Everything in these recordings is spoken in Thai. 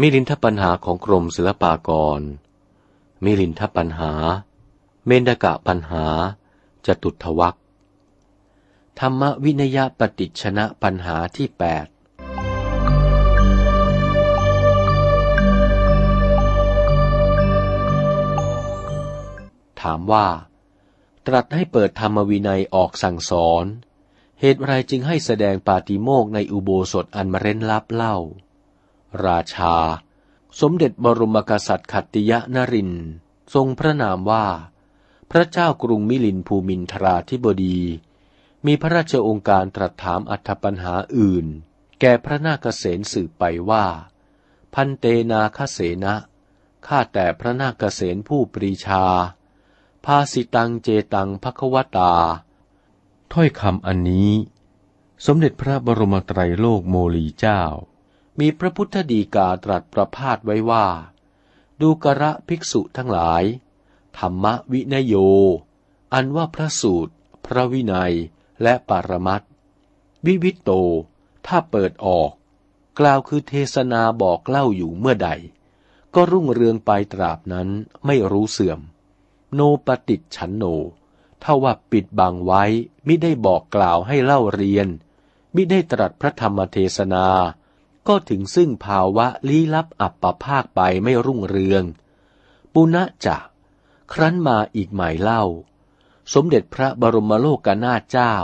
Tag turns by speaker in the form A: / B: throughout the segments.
A: มิลินทปัญหาของกรมศิลปากร มิลินทปัญหา เมนกะปัญหา จตุทวักธรรมวินยปฏิชนะปัญหาที่แปดถามว่า ตรัสให้เปิดธรรมวินัยออกสั่งสอน เหตุไรจึงให้แสดงปาติโมกในอุโบสถอันมเร้นลับเล่า ราชา สมเด็จบรมกษัตริย์ขัตติยนริน ทรงพระนามว่า พระเจ้ากรุงมิลินภูมินทราธิบดี มีพระราชองค์การตรัสถามอัธปัญหาอื่น แก่พระนาคเษนสืบไปว่า พันเตนาคเสนะข้าแต่พระนาคเษนผู้ปรีชา ภาสิตังเจตังภควตา ถ้อยคำอันนี้ สมเด็จพระบรมไตรโลกโมลีเจ้า มีพระพุทธดีกาตรัสประพาสไว้ว่า ดูกระภิกษุทั้งหลาย ธรรมวินโย อันว่าพระสูตร พระวินัย และปารมัตวิวิตโต ถ้าเปิดออก กล่าวคือเทศนาบอกเล่าอยู่เมื่อใด ก็รุ่งเรืองไปตราบนั้นไม่รู้เสื่อม โนปฏิฉันโนถ้าว่าปิดบังไว้ มิได้บอกกล่าวให้เล่าเรียน มิได้ตรัสพระธรรมเทศนา ก็ถึงซึ่งภาวะลี้ลับอับปภาคไปไม่รุ่งเรือง ปุณะจะ ครั้นมาอีกหมายเล่า สมเด็จพระบรมโลกนาถเจ้า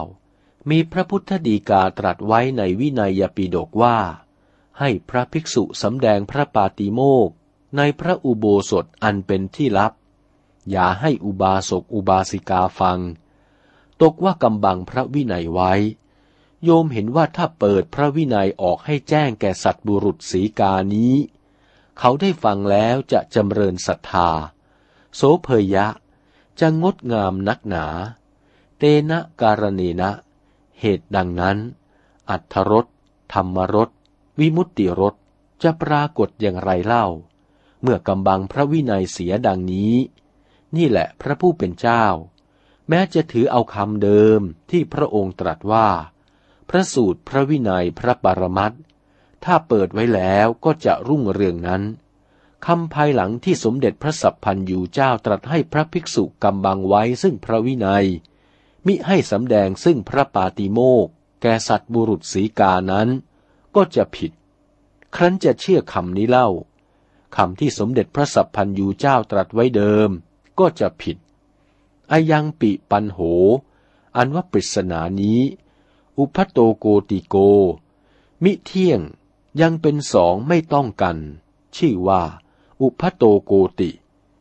A: มีพระพุทธดีกาตรัสไว้ในวินัยปิฎกว่า ให้พระภิกษุสำแดงพระปาติโมกในพระอุโบสถอันเป็นที่ลับ อย่าให้อุบาสกอุบาสิกาฟัง ตกว่ากำบังพระวินัยไว้ โยมเห็นว่าถ้าเปิดพระวินัยออกให้แจ้งแก่สัตบุรุษสีกานี้ เขาได้ฟังแล้วจะจำเริญศรัทธา โสเพยะ จะงดงามนักหนา เตนะการเนนะ เหตุดังนั้น อัทธรสธรรมรสวิมุตติรสจะปรากฏอย่างไรเล่า เมื่อกำบังพระวินัยเสียดังนี้ นี่แหละพระผู้เป็นเจ้า แม้จะถือเอาคำเดิมที่พระองค์ตรัสว่า พระสูตรพระวินัยพระปรมัตถ้าเปิดไว้แล้วก็จะรุ่งเรืองนั้นคำภายหลังที่สมเด็จพระสัพพันยูเจ้าตรัสให้พระภิกษุกำบังไว้ซึ่งพระวินัย มิให้สำแดงซึ่งพระปาติโมกแกสัตว์บุรุษสีกานั้น ก็จะผิด ครั้นจะเชื่อคำนี้เล่าคำที่สมเด็จพระสัพพันยูเจ้าตรัสไว้เดิม ก็จะผิดอายังปิปันโห อันว่าปริศนานี้ อุพัโตโกติโก มิเที่ยงยังเป็นสองไม่ต้องกัน ชื่อว่า อุพัโตโกติ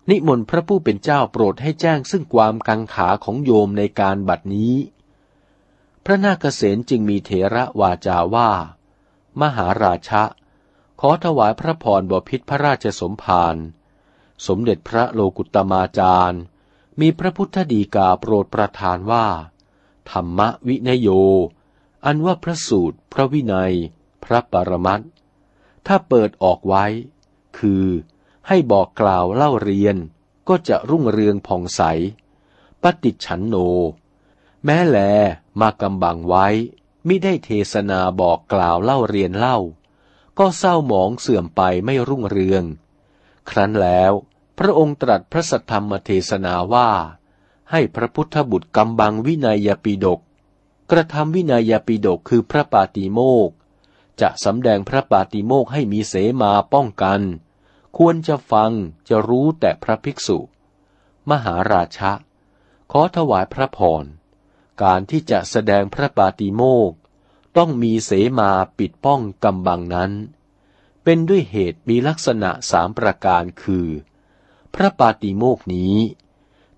A: นิมนต์พระผู้เป็นเจ้าโปรดให้แจ้งซึ่งความกังขาของโยมในการบัดนี้ พระนาคเษนจึงมีเถระวาจาว่า มหาราชะ ขอถวายพระพรบพิษพระราชสมภารสมเด็จพระโลกุตมาจารย์ มีพระพุทธดีกาโปรดประทานว่า ธรรมวินโย อันว่าพระสูตร พระวินัย พระปรมัตถ้าเปิดออกไว้ คือให้บอกกล่าวเล่าเรียนก็จะรุ่งเรืองผ่องใส ปฏิฉันโน แม้แลมากำบังไว้ มิได้เทศนาบอกกล่าวเล่าเรียนเล่า ก็เศร้าหมองเสื่อมไปไม่รุ่งเรือง ครั้นแล้วพระองค์ตรัสพระสัทธรรมเทศนาว่า ให้พระพุทธบุตรกำบังวินัยปิฎก กระทำวินัยปิฎกคือพระปาติโมกจะสำแดงพระปาติโมกให้มีเสมาป้องกัน ควรจะฟังจะรู้แต่พระภิกษุ มหาราชะ ขอถวายพระพร การที่จะแสดงพระปาติโมกต้องมีเสมาปิดป้องกำบังนั้น เป็นด้วยเหตุมีลักษณะสามประการคือ พระปาติโมกนี้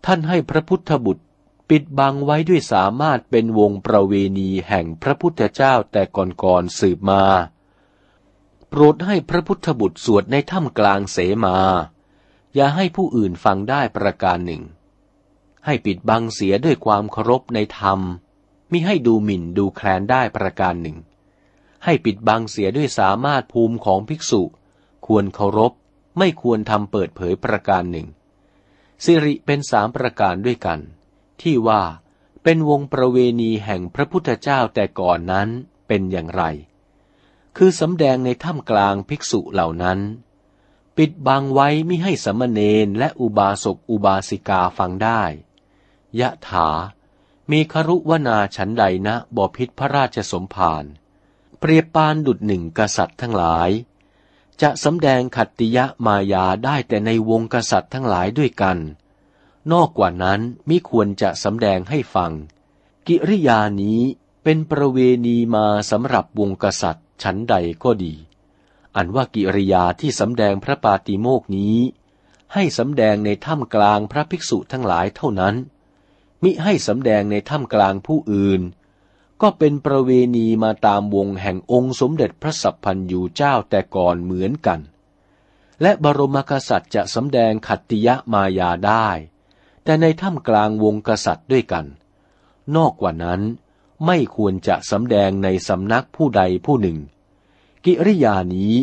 A: ท่านให้พระพุทธบุตร ปิดบังไว้ด้วยสามารถเป็นวงประเวณีแห่งพระพุทธเจ้าแต่ก่อนๆสืบมา โปรดให้พระพุทธบุตรสวดในถ้ำกลางเสมา อย่าให้ผู้อื่นฟังได้ประการหนึ่ง ให้ปิดบังเสียด้วยความเคารพในธรรมมิให้ดูหมิ่นดูแคลนได้ประการหนึ่ง ให้ปิดบังเสียด้วยสามารถภูมิของภิกษุ ควรเคารพไม่ควรทำเปิดเผยประการหนึ่งสิริเป็นสามประการด้วยกัน ที่ว่าเป็นวงประเวณีแห่งพระพุทธเจ้าแต่ก่อนนั้นเป็นอย่างไร คือสำแดงในถ้ำกลางภิกษุเหล่านั้น ปิดบังไว้มิให้สมณเณรและอุบาสกอุบาสิกาฟังได้ ยะถา มีครุวนาฉันใดนะบอพิษพระราชสมภารเปรียบปานดุดหนึ่งกษัตริย์ทั้งหลาย จะสำแดงขัตติยะมายาได้แต่ในวงกษัตริย์ทั้งหลายด้วยกัน นอกกว่านั้นมิควรจะสำแดงให้ฟัง กิริยานี้เป็นประเวณีมาสำหรับวงกษัตริย์ชั้นใดก็ดี อันว่ากิริยาที่สำแดงพระปาติโมกนี้ ให้สำแดงในถ้ำกลางพระภิกษุทั้งหลายเท่านั้น มิให้สำแดงในถ้ำกลางผู้อื่น ก็เป็นประเวณีมาตามวงแห่งองค์สมเด็จพระสัพพันยูเจ้าแต่ก่อนเหมือนกัน และบรมกษัตริย์จะสำแดงขัตติยะมายาได้ แต่ในถ้ำกลางวงกษัตริย์ด้วยกัน นอกกว่านั้นไม่ควรจะสำแดงในสำนักผู้ใดผู้หนึ่ง กิริยานี้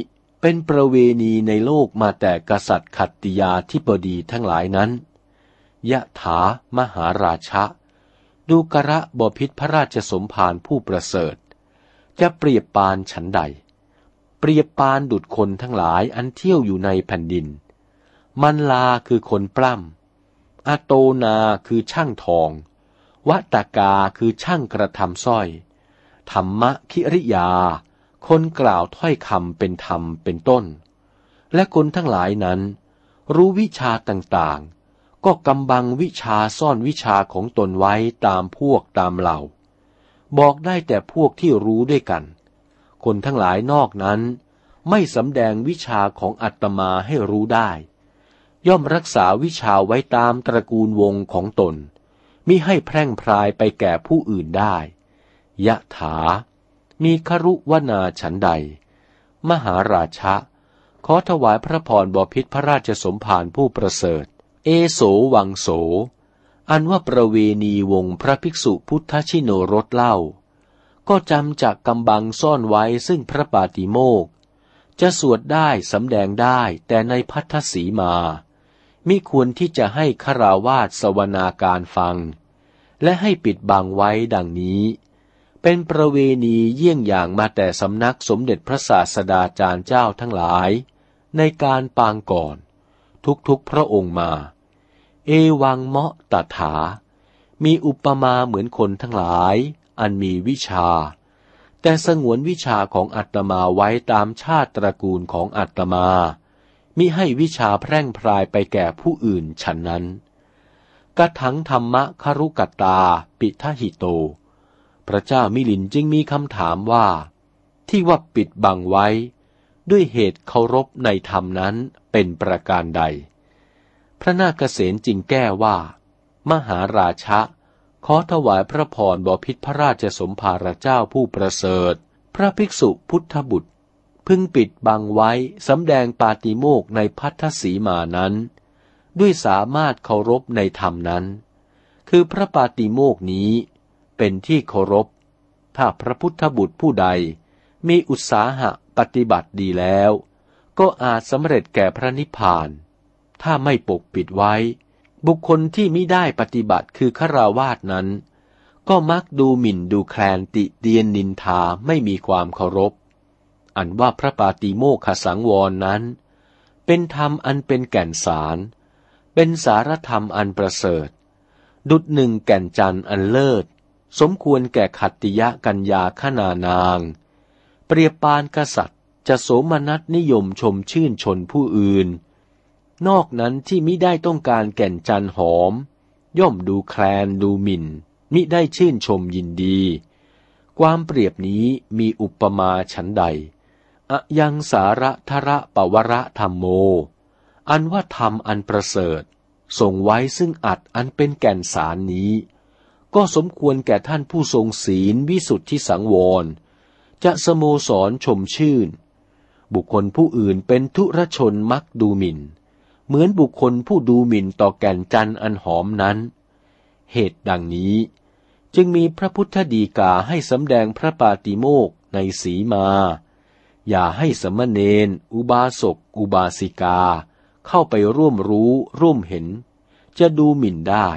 A: เป็นประเวณีในโลกมาแต่กษัตริย์ขัตติยาธิบดีทั้งหลายนั้นยะถามหาราชะ ดูกระบพิษพระราชสมภารผู้ประเสริฐ จะเปรียบปานฉันใด เปรียบปานดุดคนทั้งหลายอันเที่ยวอยู่ในแผ่นดิน มันลาคือคนปล้ำ อโตนาคือช่างทองวัตกาคือช่างกระทำสร้อย ธรรมะคิริยา คนกล่าวถ้อยคำเป็นธรรมเป็นต้น และคนทั้งหลายนั้น รู้วิชาต่างๆ ก็กำบังวิชาซ่อนวิชาของตนไว้ตามพวกตามเหล่า บอกได้แต่พวกที่รู้ด้วยกัน คนทั้งหลายนอกนั้น ไม่สำแดงวิชาของอัตมาให้รู้ได้ ย่อมรักษาวิชาไว้ตามตระกูลวงของตนมิให้แพร่งพรายไปแก่ผู้อื่นได้ ยะถา มีครุวนาฉันใด มหาราชะ ขอถวายพระพรบพิษพระราชสมภารผู้ประเสริฐ เอโสวังโส อันว่าประเวณีวงพระภิกษุพุทธชิโนรสเล่า ก็จำจากกำบังซ่อนไว้ซึ่งพระปาติโมก จะสวดได้สำแดงได้แต่ในพัทธสีมา มิควรที่จะให้คราวาสสวนาการฟัง และให้ปิดบังไว้ดังนี้ เป็นประเวณีเยี่ยงอย่างมาแต่สำนักสมเด็จพระศาสดาจารย์เจ้าทั้งหลาย ในการปางก่อน ทุกๆพระองค์มา เอวังเมาะตถา มีอุปมาเหมือนคนทั้งหลาย อันมีวิชา แต่สงวนวิชาของอัตมาไว้ตามชาติตระกูลของอัตมา มิให้วิชาแพร่งพรายไปแก่ผู้อื่นฉันนั้นกะถังธรรมะคารุกตา ปิทหิโต พระเจ้ามิลินจึงมีคำถามว่า ที่ว่าปิดบังไว้ ด้วยเหตุเคารพในธรรมนั้นเป็นประการใด พระนาคเษนจึงแก้ว่า มหาราชะ ขอถวายพระพรบพิษพระราชสมภารเจ้าผู้ประเสริฐ พระภิกษุพุทธบุตร พึ่งปิดบังไว้สำแดงปาติโมกในพัทธสีมานั้น ด้วยสามารถเคารพในธรรมนั้น คือพระปาติโมกนี้เป็นที่เคารพ ถ้าพระพุทธบุตรผู้ใด มีอุตสาหะปฏิบัติดีแล้ว ก็อาจสำเร็จแก่พระนิพพาน ถ้าไม่ปกปิดไว้ บุคคลที่มิได้ปฏิบัติคือขราวาสนั้น ก็มักดูหมิ่นดูแคลนติเดียนนินทาไม่มีความเคารพ อันว่าพระปาติโมขสังวรนั้น เป็นธรรมอันเป็นแก่นสาร เป็นสารธรรมอันประเสริฐ ดุดหนึ่งแก่นจันอันเลิศ สมควรแก่ขัตติยะกัญญาขนานาง เปรียบปานกษัตริย์จะโสมนัสนิยมชมชื่นชนผู้อื่น นอกนั้นที่มิได้ต้องการแก่นจันหอม ย่อมดูแคลนดูหมิน่น มิได้ชื่นชมยินดี ความเปรียบนี้มีอุปมาฉันใด อยังสาระทระปวระธรรมโม อันว่าธรรมอันประเสริฐส่งไว้ซึ่งอัดอันเป็นแก่นสารนี้ ก็สมควรแก่ท่านผู้ทรงศีลวิสุทธิสังวร จะสโมสรชมชื่น บุคคลผู้อื่นเป็นทุรชนมักดูหมิน่น เหมือนบุคคลผู้ดูหมิ่นต่อแก่นจันอันหอมนั้น เหตุดังนี้ จึงมีพระพุทธดีกาให้สำแดงพระปาติโมกในสีมา อย่าให้สมณเณรอุบาสก อุบาสิกา เข้าไปร่วมรู้ร่วมเห็น จะดูหมิ่นได้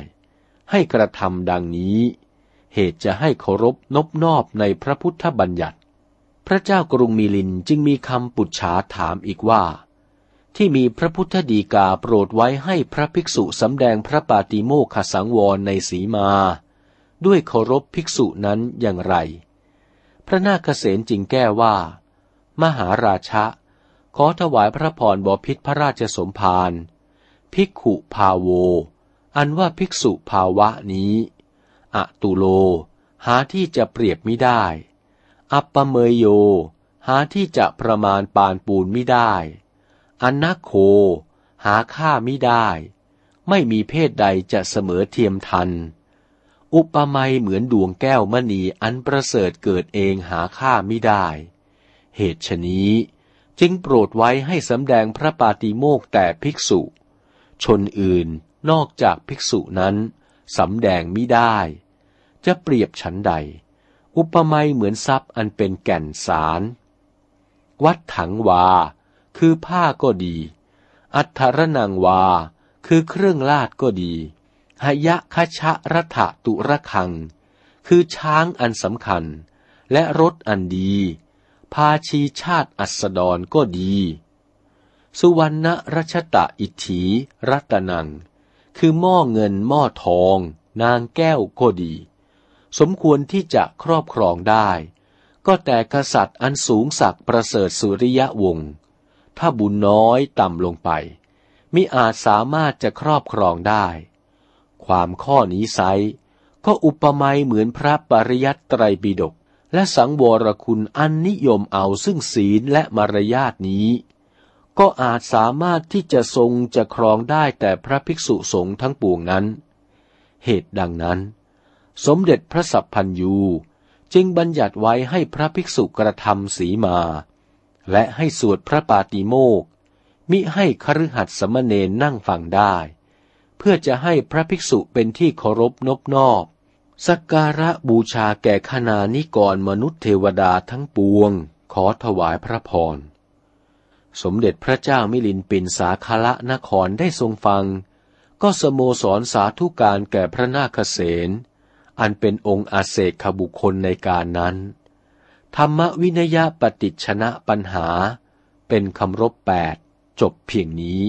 A: ให้กระทำดังนี้ เหตุจะให้เคารพนบนอบในพระพุทธบัญญัติ พระเจ้ากรุงมิลินจึงมีคำปุจฉาถามอีกว่า ที่มีพระพุทธดีกาโปรดไว้ให้พระภิกษุสำแดงพระปาติโมขสังวรในสีมา ด้วยเคารพภิกษุนั้นอย่างไร พระนาคเษนจิงแก้ว่า มหาราชะ ขอถวายพระพรบพิษพระราชสมภาร ภิกขุภาโว อันว่าภิกษุภาวะนี้อะตุโล หาที่จะเปรียบไม่ได้ อัปปเมยโย หาที่จะประมาณปานปูนไม่ได้ อันนักโค หาค่าไม่ได้ ไม่มีเพศใดจะเสมอเทียมทัน อุปมาเหมือนดวงแก้วมณีอันประเสริฐเกิดเองหาค่าไม่ได้ เหตุฉนี้ จึงโปรดไว้ให้สำแดงพระปาติโมกแต่ภิกษุ ชนอื่นนอกจากภิกษุนั้นสำแดงมิได้ จะเปรียบฉันใด อุปมาเหมือนทรัพย์อันเป็นแก่นสาร วัดถังวา คือผ้าก็ดี อัทรนังวา คือเครื่องลาดก็ดีหยะคชะรัฐตุระคัง คือช้างอันสำคัญ และรถอันดี พาชีชาติอัสดรก็ดี สุวรรณรัชตะอิทธิรัตนังคือหม้อเงินหม้อทอง นางแก้วก็ดี สมควรที่จะครอบครองได้ ก็แต่กษัตริย์อันสูงสักประเสริฐสุริยะวงศ์ถ้าบุญน้อยต่ำลงไป มิอาจสามารถจะครอบครองได้ ความข้อนี้ไซก็อุปมาเหมือนพระปริยัตไตรปิฎก และสังวรคุณอันนิยมเอาซึ่งศีลและมารยาทนี้ ก็อาจสามารถที่จะทรงจะครองได้แต่พระภิกษุสงฆ์ทั้งปวงนั้น เหตุดังนั้น สมเด็จพระสัพพันยูจึงบัญญัติไว้ให้พระภิกษุกระทำสีมา และให้สวดพระปาติโมกมิให้คฤหัสสมณเณรนั่งฟังได้ เพื่อจะให้พระภิกษุเป็นที่เคารพนบนอบ สักการะบูชาแก่ขณานิกรมนุษย์เทวดาทั้งปวง ขอถวายพระพร สมเด็จพระเจ้ามิลินปินสาคละนครได้ทรงฟัง ก็สโมสรสาธุการแก่พระนาคเษนอันเป็นองค์อาเศกขบุคคลในการนั้น ธรรมวินยปฏิชนะปัญหา เป็นคำรบแปดจบเพียงนี้